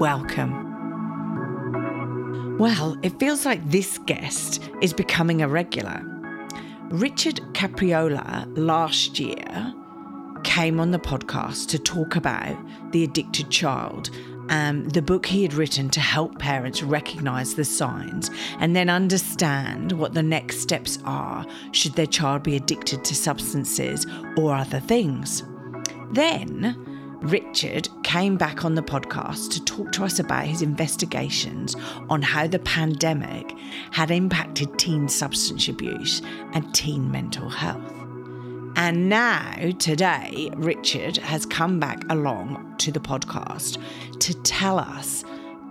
Welcome. Well, it feels like this guest is becoming a regular. Richard Capriola last year came on the podcast to talk about The Addicted Child, um, the book he had written to help parents recognize the signs and then understand what the next steps are should their child be addicted to substances or other things. Then, Richard came back on the podcast to talk to us about his investigations on how the pandemic had impacted teen substance abuse and teen mental health. And now, today, Richard has come back along to the podcast to tell us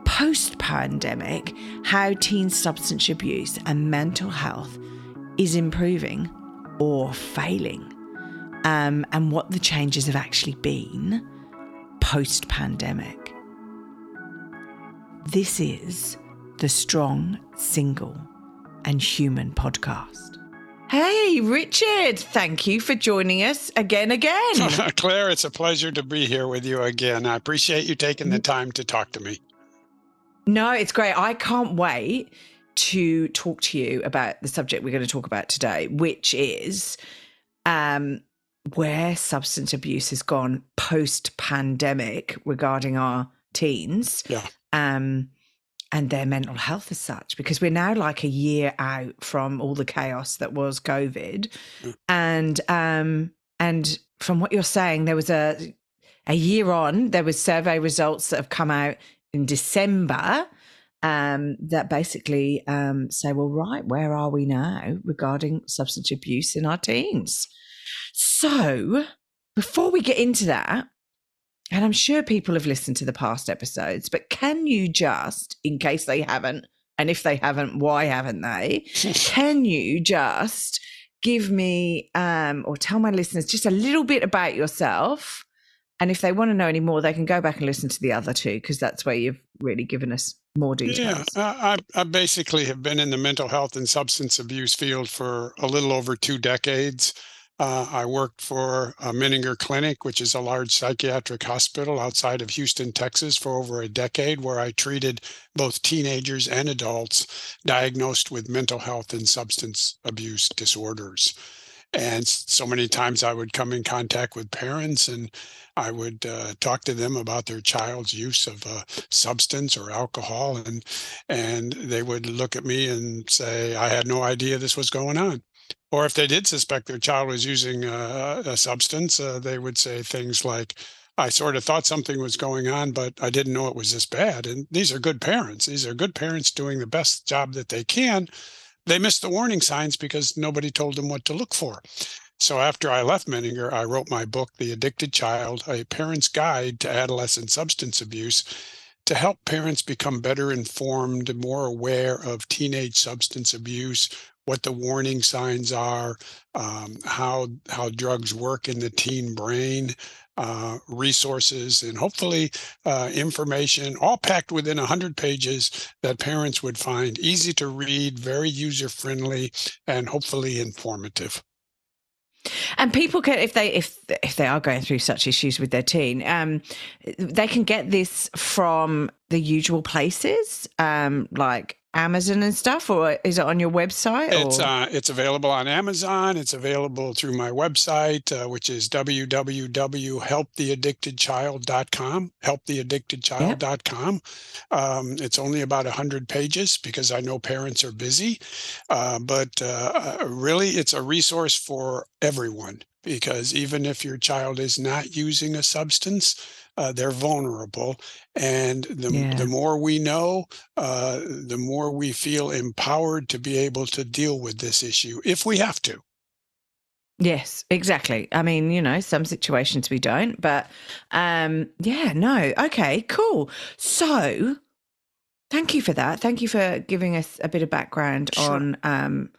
post pandemic how teen substance abuse and mental health is improving or failing, um, and what the changes have actually been post pandemic. This is the Strong, Single, and Human podcast. Hey, Richard, thank you for joining us again, again. Claire, it's a pleasure to be here with you again. I appreciate you taking the time to talk to me. No, it's great. I can't wait to talk to you about the subject we're going to talk about today, which is um, where substance abuse has gone post pandemic regarding our teens yeah. um, and their mental health as such, because we're now like a year out from all the chaos that was COVID. Mm. And um, and from what you're saying, there was a a year on, there was survey results that have come out in December um, that basically um, say, well, right, where are we now regarding substance abuse in our teens? So, before we get into that, and I'm sure people have listened to the past episodes, but can you just, in case they haven't, and if they haven't, why haven't they? can you just give me um, or tell my listeners just a little bit about yourself? And if they want to know any more, they can go back and listen to the other two because that's where you've really given us more details. Yeah, I, I basically have been in the mental health and substance abuse field for a little over two decades. Uh, I worked for a Menninger Clinic, which is a large psychiatric hospital outside of Houston, Texas, for over a decade, where I treated both teenagers and adults diagnosed with mental health and substance abuse disorders. And so many times I would come in contact with parents and I would uh, talk to them about their child's use of a substance or alcohol, and and they would look at me and say, "I had no idea this was going on." Or if they did suspect their child was using a, a substance, uh, they would say things like, I sort of thought something was going on, but I didn't know it was this bad. And these are good parents. These are good parents doing the best job that they can. They missed the warning signs because nobody told them what to look for. So after I left Menninger, I wrote my book, The Addicted Child, A Parent's Guide to Adolescent Substance Abuse, to help parents become better informed, more aware of teenage substance abuse, what the warning signs are, um, how how drugs work in the teen brain, uh, resources, and hopefully uh, information, all packed within 100 pages that parents would find easy to read, very user friendly, and hopefully informative. And people can, if they if if they are going through such issues with their teen, um, they can get this from the usual places, um, like Amazon and stuff, or is it on your website? It's uh, it's available on Amazon. It's available through my website, uh, which is www.helptheaddictedchild.com. Helptheaddictedchild.com. Um, it's only about hundred pages because I know parents are busy, uh, but uh, really, it's a resource for everyone because even if your child is not using a substance uh, they're vulnerable. And the, yeah. the more we know, uh, the more we feel empowered to be able to deal with this issue if we have to. Yes, exactly. I mean, you know, some situations we don't, but um yeah, no. Okay, cool. So, thank you for that. Thank you for giving us a bit of background Sure. on um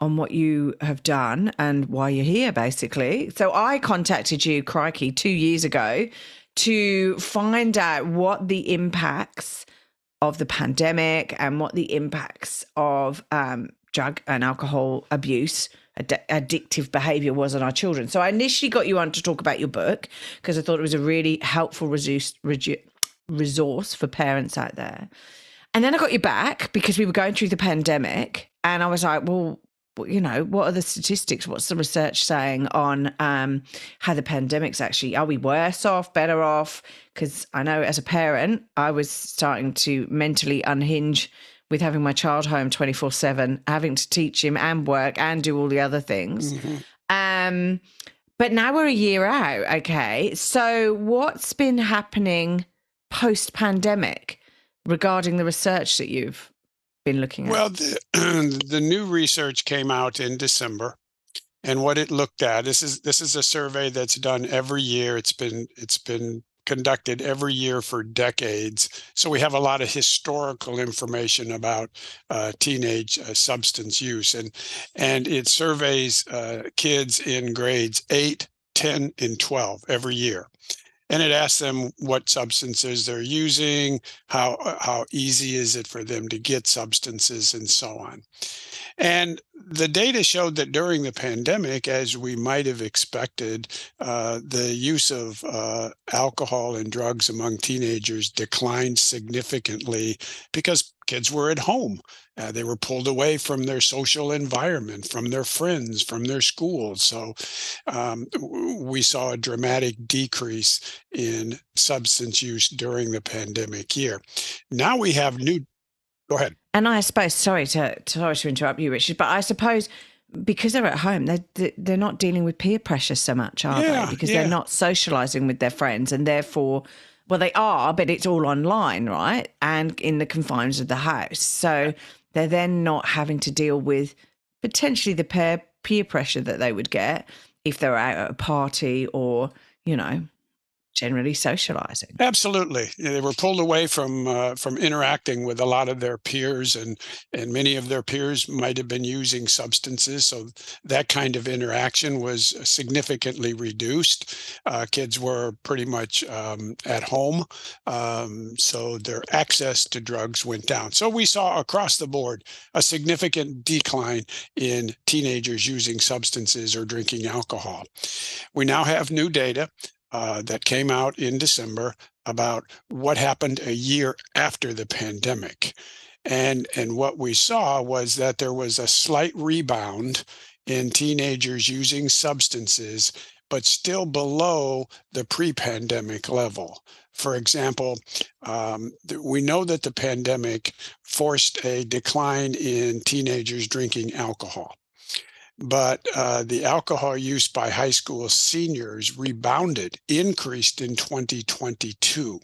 on what you have done and why you're here basically. So, I contacted you crikey 2 years ago to find out what the impacts of the pandemic and what the impacts of um drug and alcohol abuse ad- addictive behavior was on our children. So I initially got you on to talk about your book because I thought it was a really helpful resource, resource for parents out there. And then I got you back because we were going through the pandemic and I was like, well, you know, what are the statistics? What's the research saying on um, how the pandemic's actually, are we worse off, better off? Because I know as a parent, I was starting to mentally unhinge with having my child home 24 7, having to teach him and work and do all the other things. Mhm. Um, but now we're a year out. Okay. So, what's been happening post pandemic regarding the research that you've been looking at? Well, the, the new research came out in December, and what it looked at this is this is a survey that's done every year. It's been it's been conducted every year for decades, so we have a lot of historical information about uh, teenage uh, substance use, and and it surveys uh, kids in grades eight, 10, and twelve every year and it asks them what substances they're using how uh, how easy is it for them to get substances and so on. And the data showed that during the pandemic as we might have expected uh, the use of uh, alcohol and drugs among teenagers declined significantly because kids were at home uh, they were pulled away from their social environment from their friends from their schools so um, we saw a dramatic decrease in substance use during the pandemic year. Now we have new. Go ahead. And I suppose, sorry to sorry to interrupt you, Richard, but I suppose because they're at home, they they're not dealing with peer pressure so much, are Yeah, they? Because yeah. they're not socializing with their friends, and therefore, well, they are, but it's all online, right? And in the confines of the house, so they're then not having to deal with potentially the peer peer pressure that they would get if they're out at a party or you know generally socializing. Absolutely, they were pulled away from uh, from interacting with a lot of their peers, and and many of their peers might have been using substances. So that kind of interaction was significantly reduced. Uh, kids were pretty much um, at home, um, so their access to drugs went down. So we saw across the board a significant decline in teenagers using substances or drinking alcohol. We now have new data uh, that came out in December about what happened a year after the pandemic. And, and what we saw was that there was a slight rebound in teenagers using substances, but still below the pre pandemic level. For example, um, we know that the pandemic forced a decline in teenagers drinking alcohol but uh, the alcohol use by high school seniors rebounded, increased in 2022.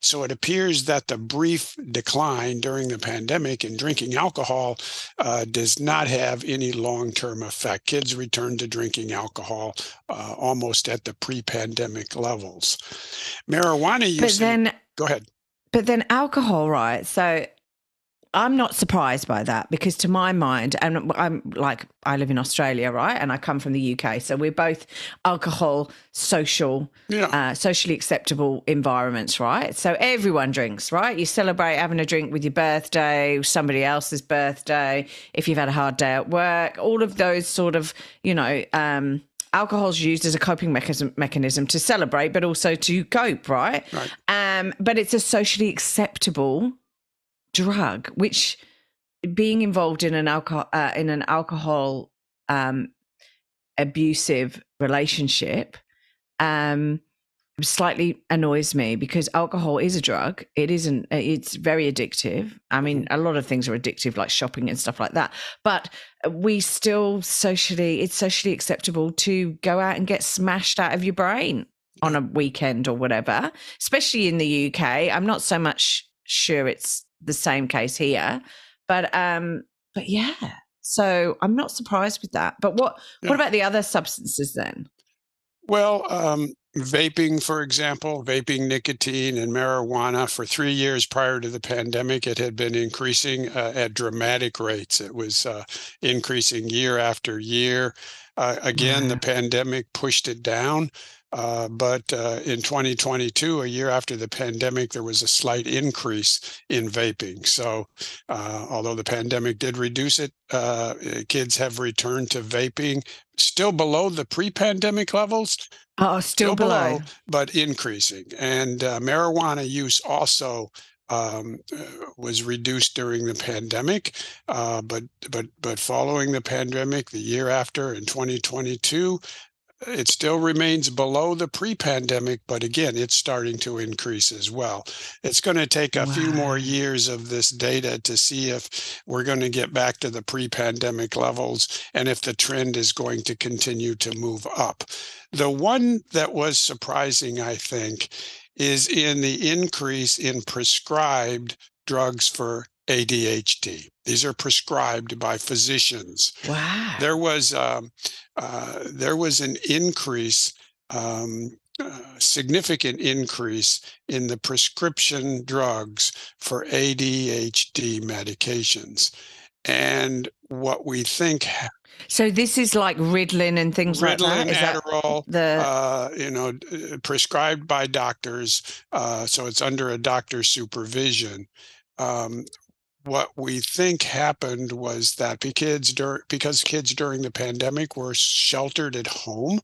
So it appears that the brief decline during the pandemic in drinking alcohol uh, does not have any long term effect. Kids return to drinking alcohol uh, almost at the pre pandemic levels. Marijuana use. But then go ahead. But then alcohol, right? So I'm not surprised by that because, to my mind, and I'm like, I live in Australia, right? And I come from the UK. So we're both alcohol social, Yeah. uh, socially acceptable environments, right? So everyone drinks, right? You celebrate having a drink with your birthday, somebody else's birthday, if you've had a hard day at work, all of those sort of, you know, um, alcohol's used as a coping mechanism, mechanism to celebrate, but also to cope, right? Right. Um, but it's a socially acceptable drug, which being involved in an alcohol uh, in an alcohol um, abusive relationship um, slightly annoys me because alcohol is a drug. It isn't. It's very addictive. I mean, a lot of things are addictive, like shopping and stuff like that. But we still socially, it's socially acceptable to go out and get smashed out of your brain on a weekend or whatever. Especially in the UK, I'm not so much sure it's the same case here, but um, but yeah. So I'm not surprised with that. But what Yeah. what about the other substances then? Well, um, vaping, for example, vaping nicotine and marijuana for three years prior to the pandemic, it had been increasing uh, at dramatic rates. It was uh, increasing year after year. Uh, again, the pandemic pushed it down. Uh, but uh, in 2022, a year after the pandemic, there was a slight increase in vaping. So, uh, although the pandemic did reduce it, uh, eh, kids have returned to vaping, still below the pre-pandemic levels, Oh, still, still below. below, but increasing. And uh, marijuana use also um, was reduced during the pandemic, uh, but but but following the pandemic, the year after in 2022, it still remains below the pre-pandemic, but again, it's starting to increase as well. It's going to take a few more years of this data to see if we're going to get back to the pre-pandemic levels and if the trend is going to continue to move up. The one that was surprising, I think, is in the increase in prescribed drugs for ADHD. These are prescribed by physicians. Wow. There was um, uh, there was an increase, um, uh, significant increase in the prescription drugs for ADHD medications, and what we think ha- So this is like Ritalin and things like Ritalin, that. Is that Adderall, the uh, you know, prescribed by doctors, uh, so it's under a doctor's supervision. Um, what we think happened was that be- kids dur- because kids during the pandemic were sheltered at home,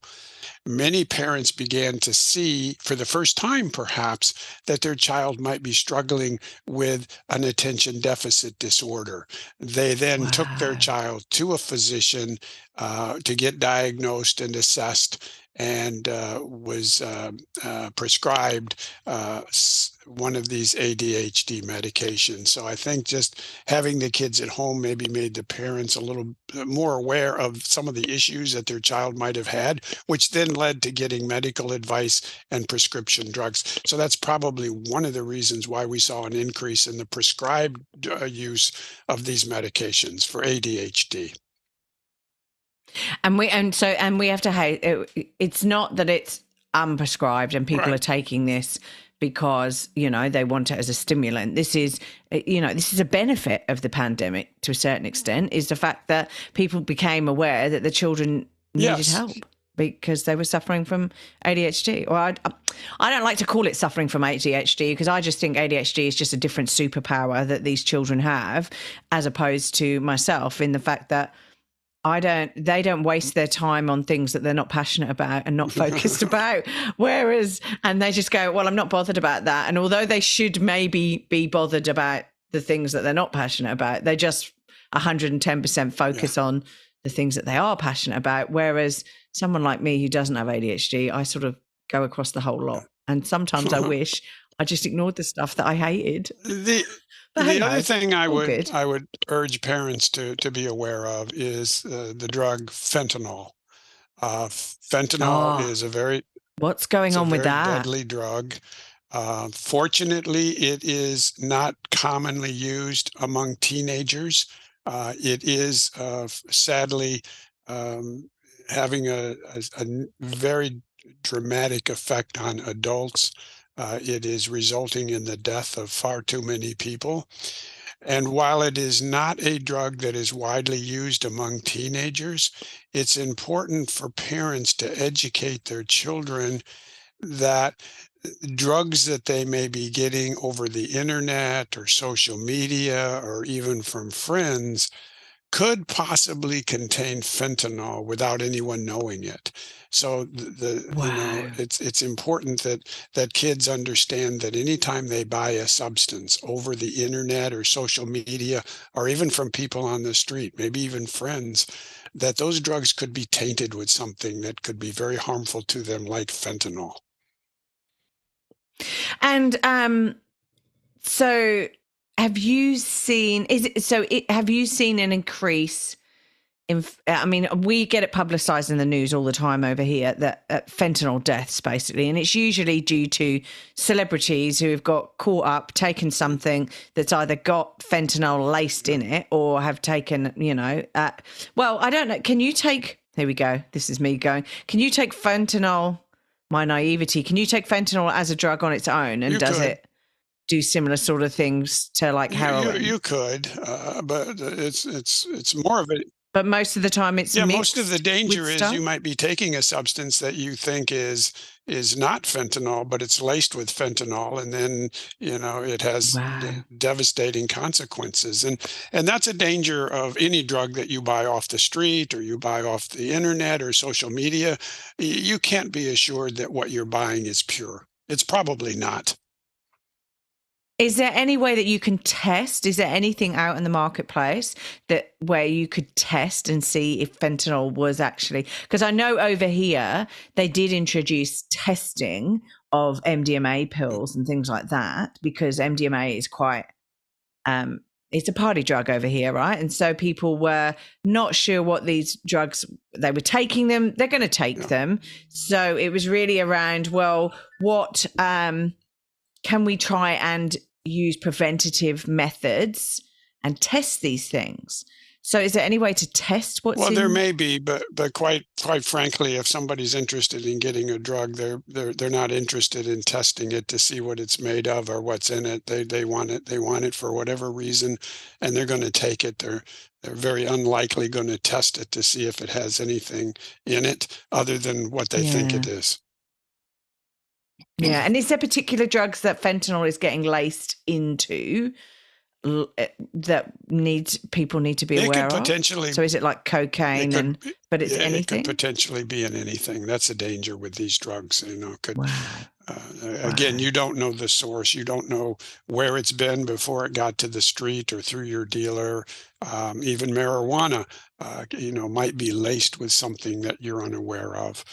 many parents began to see for the first time perhaps that their child might be struggling with an attention deficit disorder. They then took their child to a physician uh, to get diagnosed and assessed and uh, was uh, uh, prescribed uh, s- one of these ADHD medications. So I think just having the kids at home maybe made the parents a little more aware of some of the issues that their child might have had, which then led to getting medical advice and prescription drugs. So that's probably one of the reasons why we saw an increase in the prescribed uh, use of these medications for ADHD. and we and so and we have to hate it, it's not that it's unprescribed and people Right. are taking this because you know they want it as a stimulant this is uh, you know this is a benefit of the pandemic to a certain extent is the fact that people became aware that the children needed Yes. help because they were suffering from ADHD or I, I don't like to call it suffering from ADHD because I just think ADHD is just a different superpower that these children have as opposed to myself in the fact that I don't they don't waste their time on things that they're not passionate about and not focused about. Whereas and they just go well I'm not bothered about that. And although they should maybe be bothered about the things that they're not passionate about they just 110% focus on the things that they are passionate about. Whereas someone like me who doesn't have ADHD I sort of go across the whole lot. And sometimes I wish I just ignored the stuff that I hated. The But the other thing I would good. I would urge parents to to be aware of is uh, the drug fentanyl. Uh, fentanyl Oh, is a very what's going a on with very that deadly drug. Uh, fortunately, it is not commonly used among teenagers. Uh, it is uh, sadly um, having a very dramatic effect on adults. Uh, it is resulting in the death of far too many people. And while it is not a drug that is widely used among teenagers, it's important for parents to educate their children that drugs that they may be getting over the internet or social media or even from friends could possibly contain fentanyl without anyone knowing it. So the, the you know it's it's important that that kids understand that anytime they buy a substance over the internet or social media or even from people on the street, maybe even friends, that those drugs could be tainted with something that could be very harmful to them like fentanyl. And um, so have you seen? Is it so? It, have you seen an increase Inf- I mean, we get it publicized in the news all the time over here that uh, fentanyl deaths, basically, and it's usually due to celebrities who have got caught up, taken something that's either got fentanyl laced in it or have taken, you know, uh, well, I don't know. Can you take? Here we go. This is me going. Can you take fentanyl? My naivety. Can you take fentanyl as a drug on its own, and You does could. it do similar sort of things to like You- heroin? You, you could, uh, but it's it's it's more of a but most of the time, it's yeah. Most of the danger is stuff? you might be taking a substance that you think is is not fentanyl, but it's laced with fentanyl, and then you know it has de- devastating consequences. And and that's a danger of any drug that you buy off the street or you buy off the internet or social media. You can't be assured that what you're buying is pure. It's probably not. Is there any way that you can test? Is there anything out in the marketplace that where you could test and see if fentanyl was actually? Because I know over here they did introduce testing of MDMA pills and things like that because MDMA is quite um it's a party drug over here, right? And so people were not sure what these drugs they were taking them. They're going to take them. So it was really around well, what um can we try and use preventative methods and test these things? So, is there any way to test what's Well, in? there may be, but but quite quite frankly, if somebody's interested in getting a drug, they're they're they're not interested in testing it to see what it's made of or what's in it. They they want it. They want it for whatever reason, and they're going to take it. They're they're very unlikely going to test it to see if it has anything in it other than what they think it is. Yeah, and is there particular drugs that fentanyl is getting laced into eh, that needs people need to be It aware could of? potentially. So, is it like it cocaine could- and but it's yeah, It anything? could potentially be in anything. That's a danger with these drugs. You know, could wow. Uh, again, Wow. you don't know the source. You don't know where it's been before it got to the street or through your dealer. Um, even marijuana, uh, you know, might be laced with something that you're unaware of.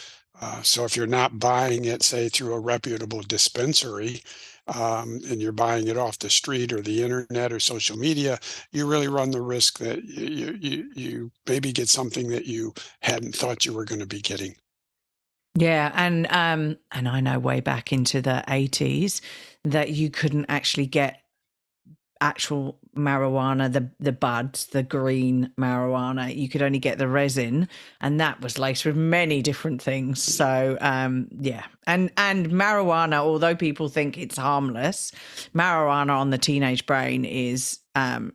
Uh, so if you're not buying it, say through a reputable dispensary, um, and you're buying it off the street or the internet or social media, you really run the risk that you you, you maybe get something that you hadn't thought you were going to be getting. Yeah, and um, and I know way back into the eighties that you couldn't actually get actual marijuana, the the buds, the green marijuana. You could only get the resin, and that was laced with many different things. So um, yeah, and and marijuana, although people think it's harmless, marijuana on the teenage brain is um,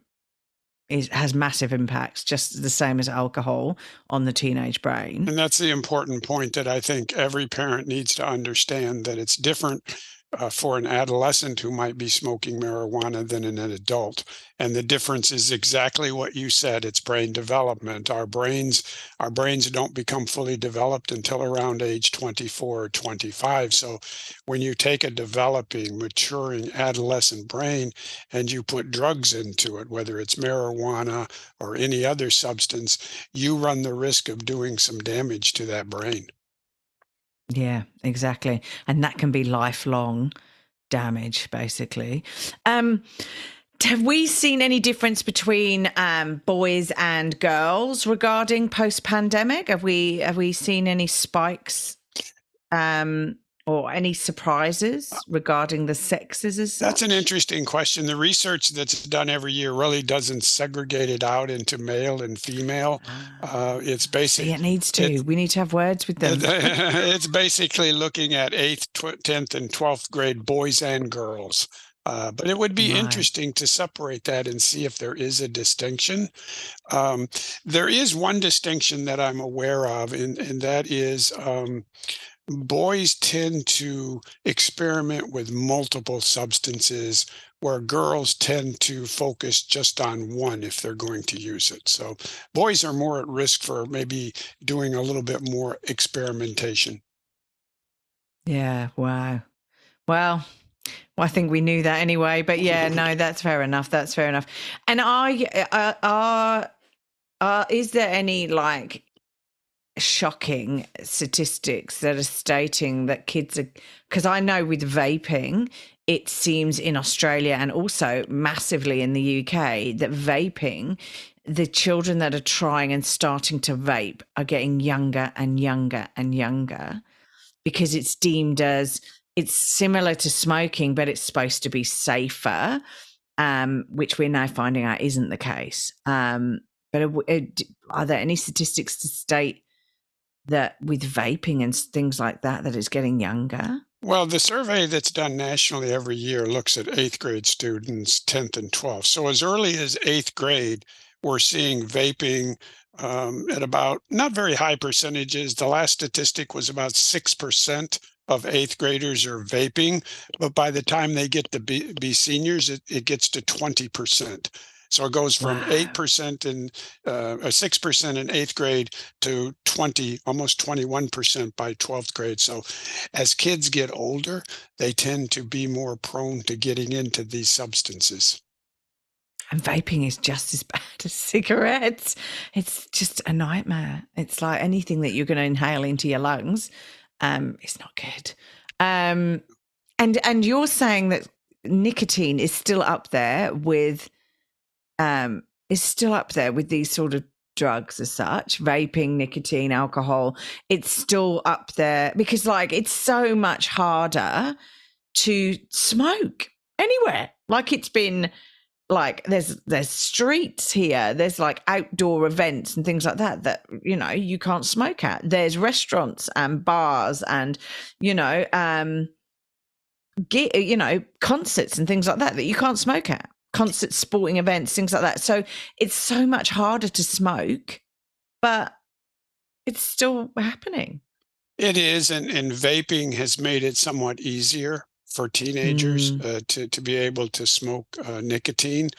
is has massive impacts, just the same as alcohol on the teenage brain. And that's the important point that I think every parent needs to understand that it's different uh, for an adolescent who might be smoking marijuana than in an adult. And the difference is exactly what you said. It's brain development. Our brains, our brains don't become fully developed until around age 24 or 25. So when you take a developing, maturing adolescent brain and you put drugs into it, whether it's marijuana or any other substance, you run the risk of doing some damage to that brain. Yeah, exactly. And that can be lifelong damage, basically. Um, have we seen any difference between um, boys and girls regarding post pandemic? Have we have we seen any spikes um, or any surprises regarding the sexes as That's an interesting question. The research that's done every year really doesn't segregate it out into male and female. Ah, Uh, it's basically it needs to. it's- we need to have words with them. it's basically looking at eighth, tenth, and twelfth grade boys and girls. Uh, but it would be Right. interesting to separate that and see if there is a distinction. Um, there is one distinction that I'm aware of, and, and that is um, boys tend to experiment with multiple substances, where girls tend to focus just on one if they're going to use it. So boys are more at risk for maybe doing a little bit more experimentation. Yeah, wow. Well, well, I think we knew that anyway, but yeah, no, that's fair enough. That's fair enough. And are y- uh, are are is there any like shocking statistics that are stating that kids are because I know with vaping it seems in Australia and also massively in the UK that vaping the children that are trying and starting to vape are getting younger and younger and younger because it's deemed as it's similar to smoking, but it's supposed to be safer, um, which we're now finding out isn't the case. Um, but are, are there any statistics to state that with vaping and things like that, that it's getting younger? Well, the survey that's done nationally every year looks at eighth grade students, 10th and 12th. So as early as eighth grade, we're seeing vaping um, at about not very high percentages. The last statistic was about 6% of eighth graders are vaping, but by the time they get to be, be seniors, it, it gets to 20%. So it goes from eight percent in uh, six percent in eighth grade to twenty, almost twenty-one percent by twelfth grade. So as kids get older, they tend to be more prone to getting into these substances. And vaping is just as bad as cigarettes. It's just a nightmare. It's like anything that you're going to inhale into your lungs. Um, it's not good. Um, and and you're saying that nicotine is still up there with um, is still up there with these sort of drugs as such vaping nicotine alcohol. It's still up there because like it's so much harder to smoke anywhere. Like it's been like there's there's streets here there's like outdoor events and things like that that you know you can't smoke at. There's restaurants and bars and you know um get you know concerts and things like that that you can't smoke at concert sporting events things like that so it's so much harder to smoke but it's still happening it is and and vaping has made it somewhat easier for teenagers mm. uh, to to be able to smoke uh, nicotine.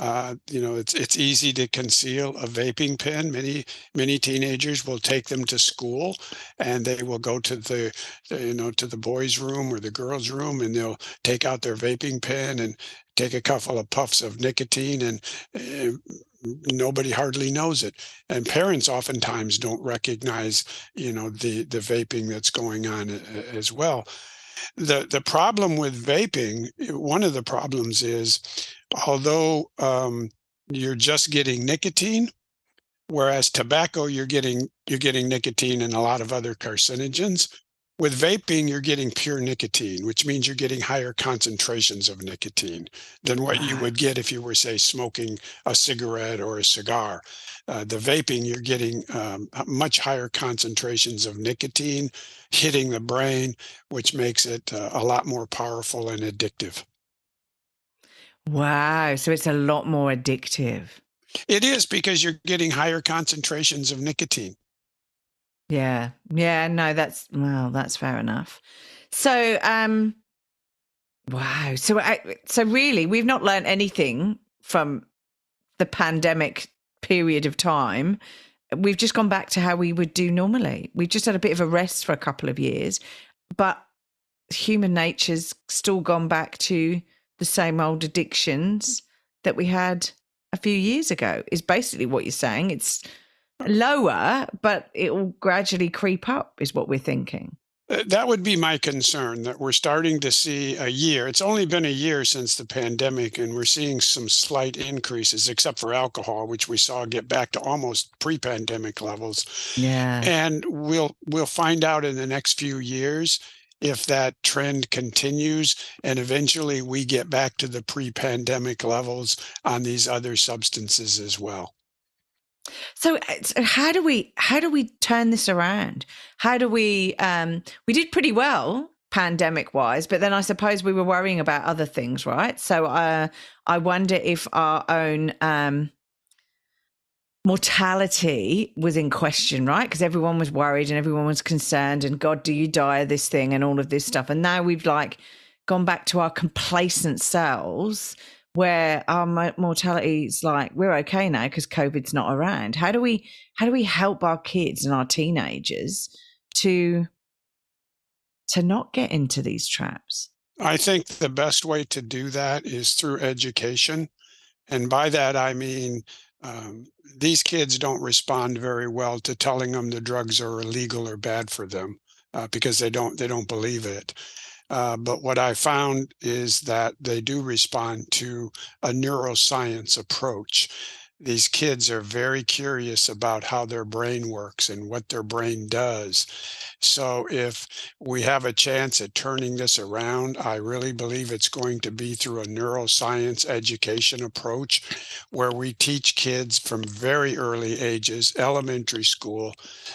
Uh, you know, it's it's easy to conceal a vaping pen. Many many teenagers will take them to school, and they will go to the, you know to the boys' room or the girls' room, and they'll take out their vaping pen and take a couple of puffs of nicotine, and uh, nobody hardly knows it and parents oftentimes don't recognize you know the the vaping that's going on as well the the problem with vaping, one of the problems is, although um, you're just getting nicotine, whereas tobacco you're getting you're getting nicotine and a lot of other carcinogens. With vaping, you're getting pure nicotine, which means you're getting higher concentrations of nicotine than what you would get if you were, say, smoking a cigarette or a cigar. Uh, the vaping, you're getting um, much higher concentrations of nicotine hitting the brain, which makes it uh, a lot more powerful and addictive. Wow. So it's a lot more addictive. It is because you're getting higher concentrations of nicotine. Yeah. Yeah, no, that's well, that's fair enough. So, um wow. So I, so really we've not learned anything from the pandemic period of time. We've just gone back to how we would do normally. We've just had a bit of a rest for a couple of years, but human nature's still gone back to the same old addictions that we had a few years ago is basically what you're saying. It's lower, but it will gradually creep up, is what we're thinking. Uh, that would be my concern that we're starting to see a year. It's only been a year since the pandemic, and we're seeing some slight increases, except for alcohol, which we saw get back to almost pre-pandemic levels. Yeah. And we'll we'll find out in the next few years if that trend continues and eventually we get back to the pre-pandemic levels on these other substances as well. So, uh, so, how do we how do we turn this around? How do we um we did pretty well pandemic wise, but then I suppose we were worrying about other things, right? So uh I wonder if our own um mortality was in question, right? Because everyone was worried and everyone was concerned and God, do you die of this thing and all of this stuff. And now we've like gone back to our complacent selves where our mortality is like we're okay now because COVID's not around. How do we how do we help our kids and our teenagers to to not get into these traps? I think the best way to do that is through education, and by that I mean um, these kids don't respond very well to telling them the drugs are illegal or bad for them uh, because they don't they don't believe it. Uh, but what I found is that they do respond to a neuroscience approach. These kids are very curious about how their brain works and what their brain does. So if we have a chance at turning this around, I really believe it's going to be through a neuroscience education approach where we teach kids from very early ages, elementary school,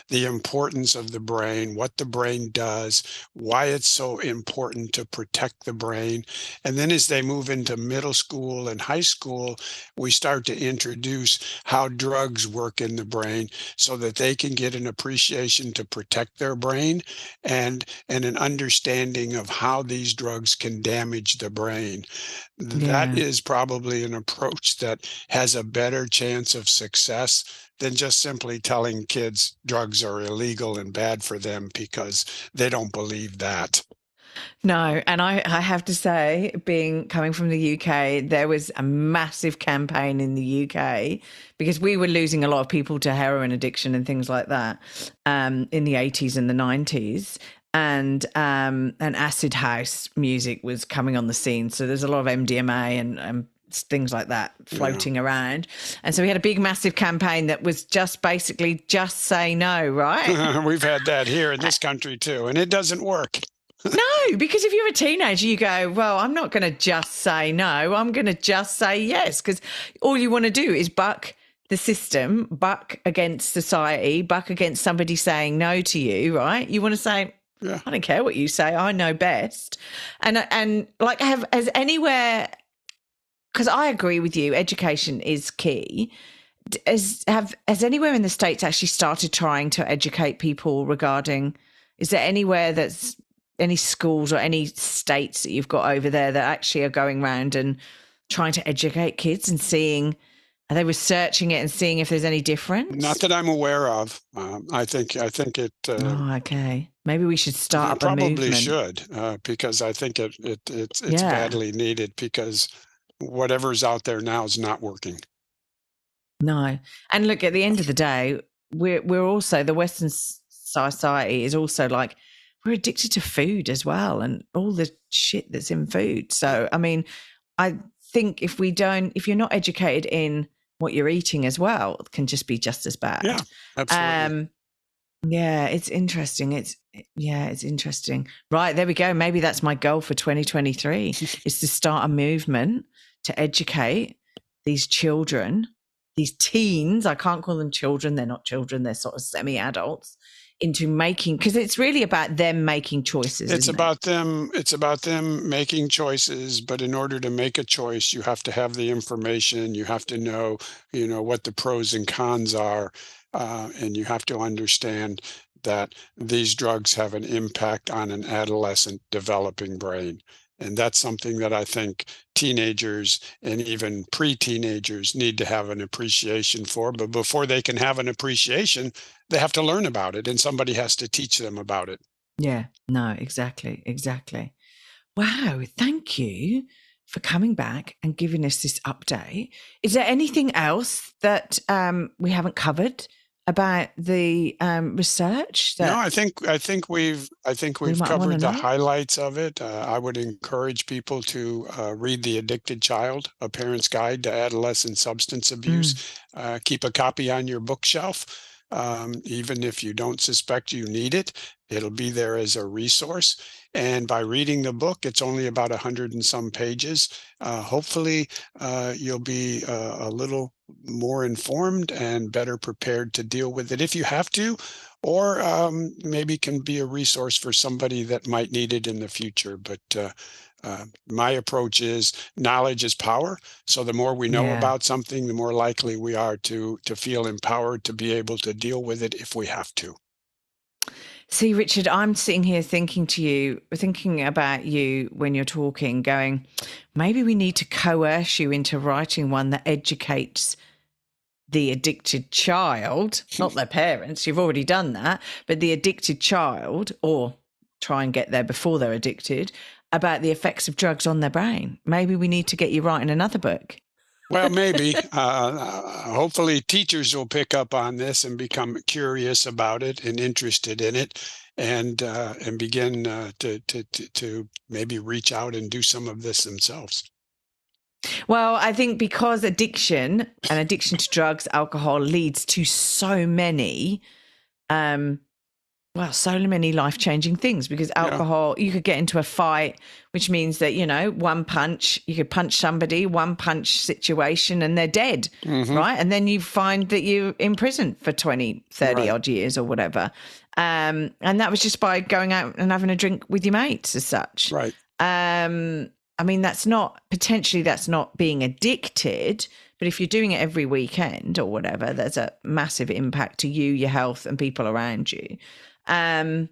the importance of the brain, what the brain does, why it's so important to protect the brain. And then as they move into middle school and high school, we start to introduce how drugs work in the brain so that they can get an appreciation to protect their brain brain and and an understanding of how these drugs can damage the brain yeah. that is probably an approach that has a better chance of success than just simply telling kids drugs are illegal and bad for them because they don't believe that no, and I, I have to say, being coming from the UK, there was a massive campaign in the UK because we were losing a lot of people to heroin addiction and things like that um, in the 80s and the 90s. And um, and acid house music was coming on the scene, so there's a lot of MDMA and, and things like that floating yeah. around. And so we had a big, massive campaign that was just basically just say no, right? We've had that here in this country too, and it doesn't work no, because if you're a teenager, you go, well, I'm not going to just say no. I'm going to just say yes. Because all you want to do is buck the system, buck against society, buck against somebody saying no to you, right? You want to say, yeah. I don't care what you say. I know best. And, and like, have, has anywhere, because I agree with you, education is key. Has, have, has anywhere in the States actually started trying to educate people regarding, is there anywhere that's any schools or any states that you've got over there that actually are going around and trying to educate kids and seeing are they researching it and seeing if there's any difference? Not that I'm aware of. Um, I think I think it. Uh, oh, okay. Maybe we should start up probably a movement. should uh, because I think it, it it's it's yeah. badly needed because whatever's out there now is not working. No, and look at the end of the day, we're we're also the Western society is also like we're addicted to food as well and all the shit that's in food. So, I mean, I think if we don't, if you're not educated in what you're eating as well, can just be just as bad. Yeah, absolutely. Um, yeah, it's interesting. It's yeah, it's interesting. Right, there we go. Maybe that's my goal for 2023 is to start a movement to educate these children, these teens. I can't call them children. They're not children. They're sort of semi-adults into making because it's really about them making choices it's about it? them it's about them making choices but in order to make a choice you have to have the information you have to know you know what the pros and cons are uh, and you have to understand that these drugs have an impact on an adolescent developing brain and that's something that I think teenagers and even pre teenagers need to have an appreciation for. But before they can have an appreciation, they have to learn about it and somebody has to teach them about it. Yeah, no, exactly, exactly. Wow, thank you for coming back and giving us this update. Is there anything else that um, we haven't covered about the um, research? no, I think I think we've I think we've we covered the know? highlights of it. Uh, I would encourage people to uh, read "The Addicted Child: A Parent's Guide to Adolescent Substance Abuse." Mm. Uh, keep a copy on your bookshelf. Um, even if you don't suspect you need it, it'll be there as a resource. And by reading the book, it's only about a hundred and some pages. Uh, hopefully, uh, you'll be uh, a little more informed and better prepared to deal with it if you have to, or um, maybe can be a resource for somebody that might need it in the future. But uh, my approach is knowledge is power. So the more we know yeah. about something, the more likely we are to to feel empowered to be able to deal with it if we have to. See, Richard, I'm sitting here thinking to you, thinking about you when you're talking, going, maybe we need to coerce you into writing one that educates the addicted child, not their parents. You've already done that, but the addicted child, or try and get there before they're addicted, about the effects of drugs on their brain. Maybe we need to get you writing another book. Well, maybe. Uh, hopefully, teachers will pick up on this and become curious about it and interested in it, and uh, and begin uh, to, to to to maybe reach out and do some of this themselves. Well, I think because addiction and addiction to drugs, alcohol leads to so many um well, so many life changing things because alcohol, yeah. you could get into a fight, which means that, you know, one punch, you could punch somebody, one punch situation, and they're dead, mm-hmm. right? And then you find that you're in prison for 20, 30 right. odd years or whatever. Um, and that was just by going out and having a drink with your mates as such. Right. Um, I mean, that's not potentially that's not being addicted, but if you're doing it every weekend or whatever, there's a massive impact to you, your health, and people around you. Um,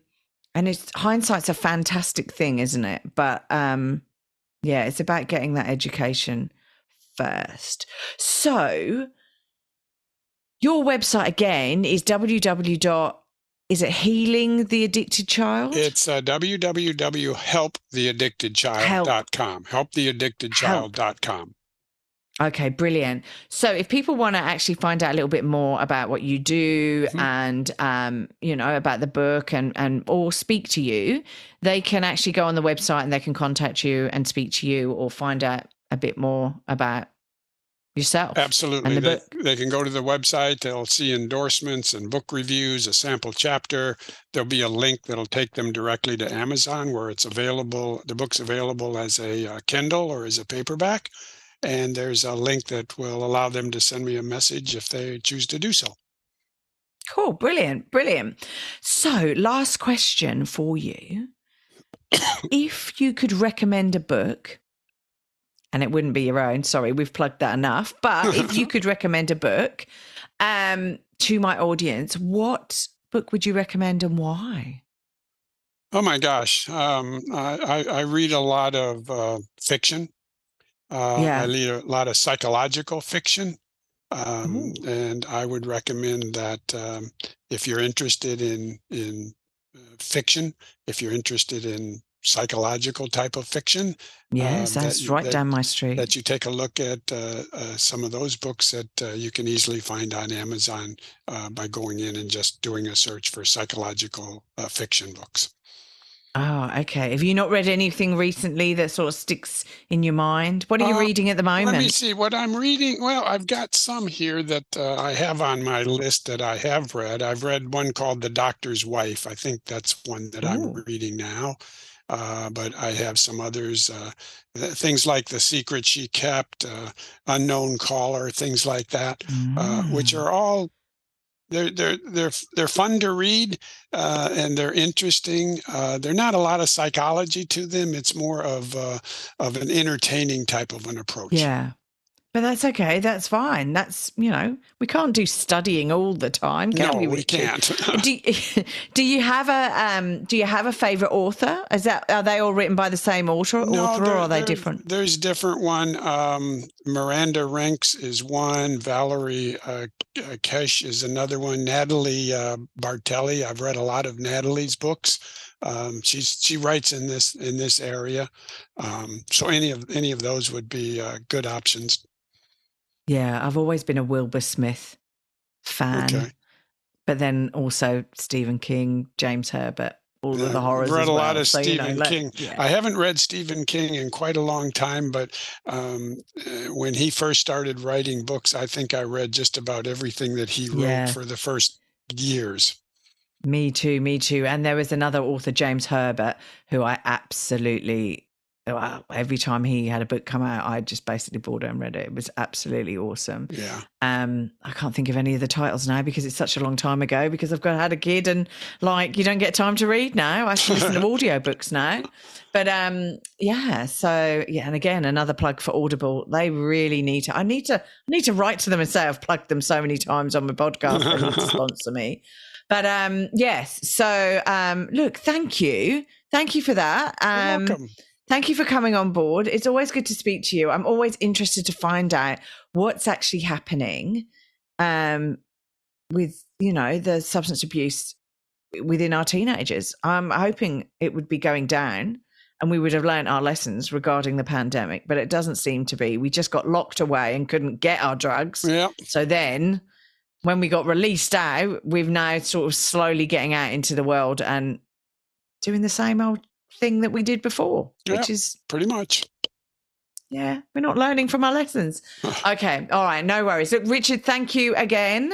and it's hindsight's a fantastic thing, isn't it? But um, yeah, it's about getting that education first. So your website again is www. Is it healing the addicted child? It's uh, www.helptheaddictedchild.com. Helptheaddictedchild.com. Okay, brilliant. So if people want to actually find out a little bit more about what you do mm-hmm. and um, you know, about the book and and or speak to you, they can actually go on the website and they can contact you and speak to you or find out a bit more about yourself. Absolutely. The they, they can go to the website, they'll see endorsements and book reviews, a sample chapter. There'll be a link that'll take them directly to Amazon where it's available. The book's available as a uh, Kindle or as a paperback and there's a link that will allow them to send me a message if they choose to do so. Cool, brilliant, brilliant. So, last question for you. if you could recommend a book, and it wouldn't be your own, sorry, we've plugged that enough, but if you could recommend a book um, to my audience, what book would you recommend and why? Oh my gosh. Um, I, I, read a lot of uh, fiction. Uh, yeah. I read a lot of psychological fiction. Um, and I would recommend that um, if you're interested in in uh, fiction, if you're interested in psychological type of fiction, yes, um, that's that, right that, down my street. That you take a look at uh, uh, some of those books that uh, you can easily find on Amazon uh, by going in and just doing a search for psychological uh, fiction books. Oh, okay. Have you not read anything recently that sort of sticks in your mind? What are you uh, reading at the moment? Let me see what I'm reading. Well, I've got some here that uh, I have on my list that I have read. I've read one called The Doctor's Wife. I think that's one that Ooh. I'm reading now. Uh, but I have some others, uh, things like The Secret She Kept, uh, Unknown Caller, things like that, mm. which are all they're they're they're they're fun to read uh, and they're interesting. Uh, they're not a lot of psychology to them. It's more of uh, of an entertaining type of an approach. Yeah, but that's okay. That's fine. That's you know we can't do studying all the time, can no, we? we can't. do, do you have a um, Do you have a favorite author? Is that are they all written by the same author, no, author or are they different? There's different one. Um, Miranda Rijks is one. Valerie uh, uh, Kesh is another one. Natalie uh, Barelli. I've read a lot of Natalie's books. Um, she's she writes in this in this area, um, so any of any of those would be uh, good options. Yeah, I've always been a Wilbur Smith fan. Okay. But then also Stephen King, James Herbert, all yeah, of the horrors. I've read a well. lot of so, Stephen you know, King. Let, yeah. I haven't read Stephen King in quite a long time, but um, uh, when he first started writing books, I think I read just about everything that he wrote yeah. for the first years. Me too, me too. And there was another author, James Herbert, who I absolutely every time he had a book come out, I just basically bought it and read it. It was absolutely awesome. Yeah. Um, I can't think of any of the titles now because it's such a long time ago. Because I've got had a kid and like you don't get time to read now. I listen to audiobooks now. But um, yeah. So yeah, and again, another plug for Audible. They really need to. I need to. I need to write to them and say I've plugged them so many times on my podcast. They need to sponsor me. But um, yes. So um, look, thank you, thank you for that. Um, You're welcome Thank you for coming on board. It's always good to speak to you. I'm always interested to find out what's actually happening um, with, you know, the substance abuse within our teenagers. I'm hoping it would be going down and we would have learned our lessons regarding the pandemic, but it doesn't seem to be. We just got locked away and couldn't get our drugs. Yeah. So then when we got released out, we've now sort of slowly getting out into the world and doing the same old thing that we did before, yeah, which is pretty much. Yeah, we're not learning from our lessons. okay, all right, no worries. Look, Richard, thank you again.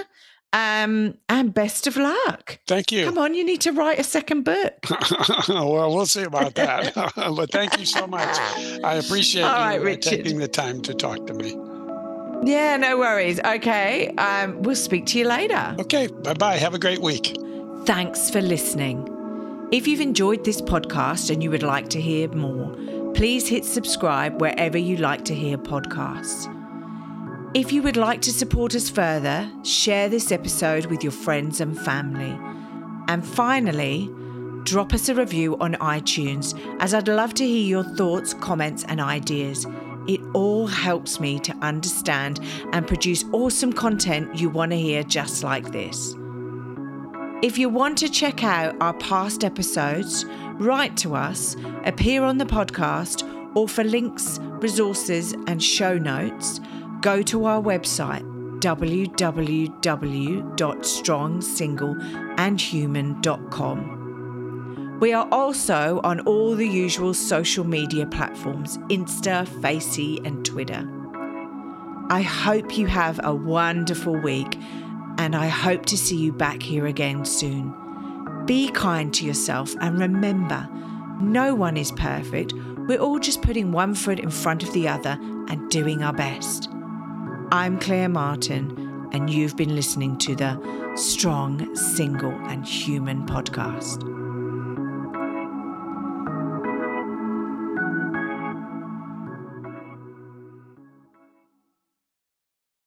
Um, and best of luck. Thank you. Come on, you need to write a second book. well, we'll see about that. but thank you so much. I appreciate All you right, uh, Richard. taking the time to talk to me. Yeah, no worries. Okay, um, we'll speak to you later. Okay, bye bye. Have a great week. Thanks for listening. If you've enjoyed this podcast and you would like to hear more, please hit subscribe wherever you like to hear podcasts. If you would like to support us further, share this episode with your friends and family. And finally, drop us a review on iTunes as I'd love to hear your thoughts, comments, and ideas. It all helps me to understand and produce awesome content you want to hear just like this. If you want to check out our past episodes, write to us, appear on the podcast, or for links, resources, and show notes, go to our website www.strongsingleandhuman.com. We are also on all the usual social media platforms Insta, Facey, and Twitter. I hope you have a wonderful week and I hope to see you back here again soon. Be kind to yourself and remember, no one is perfect. We're all just putting one foot in front of the other and doing our best. I'm Claire Martin, and you've been listening to the Strong, Single, and Human podcast.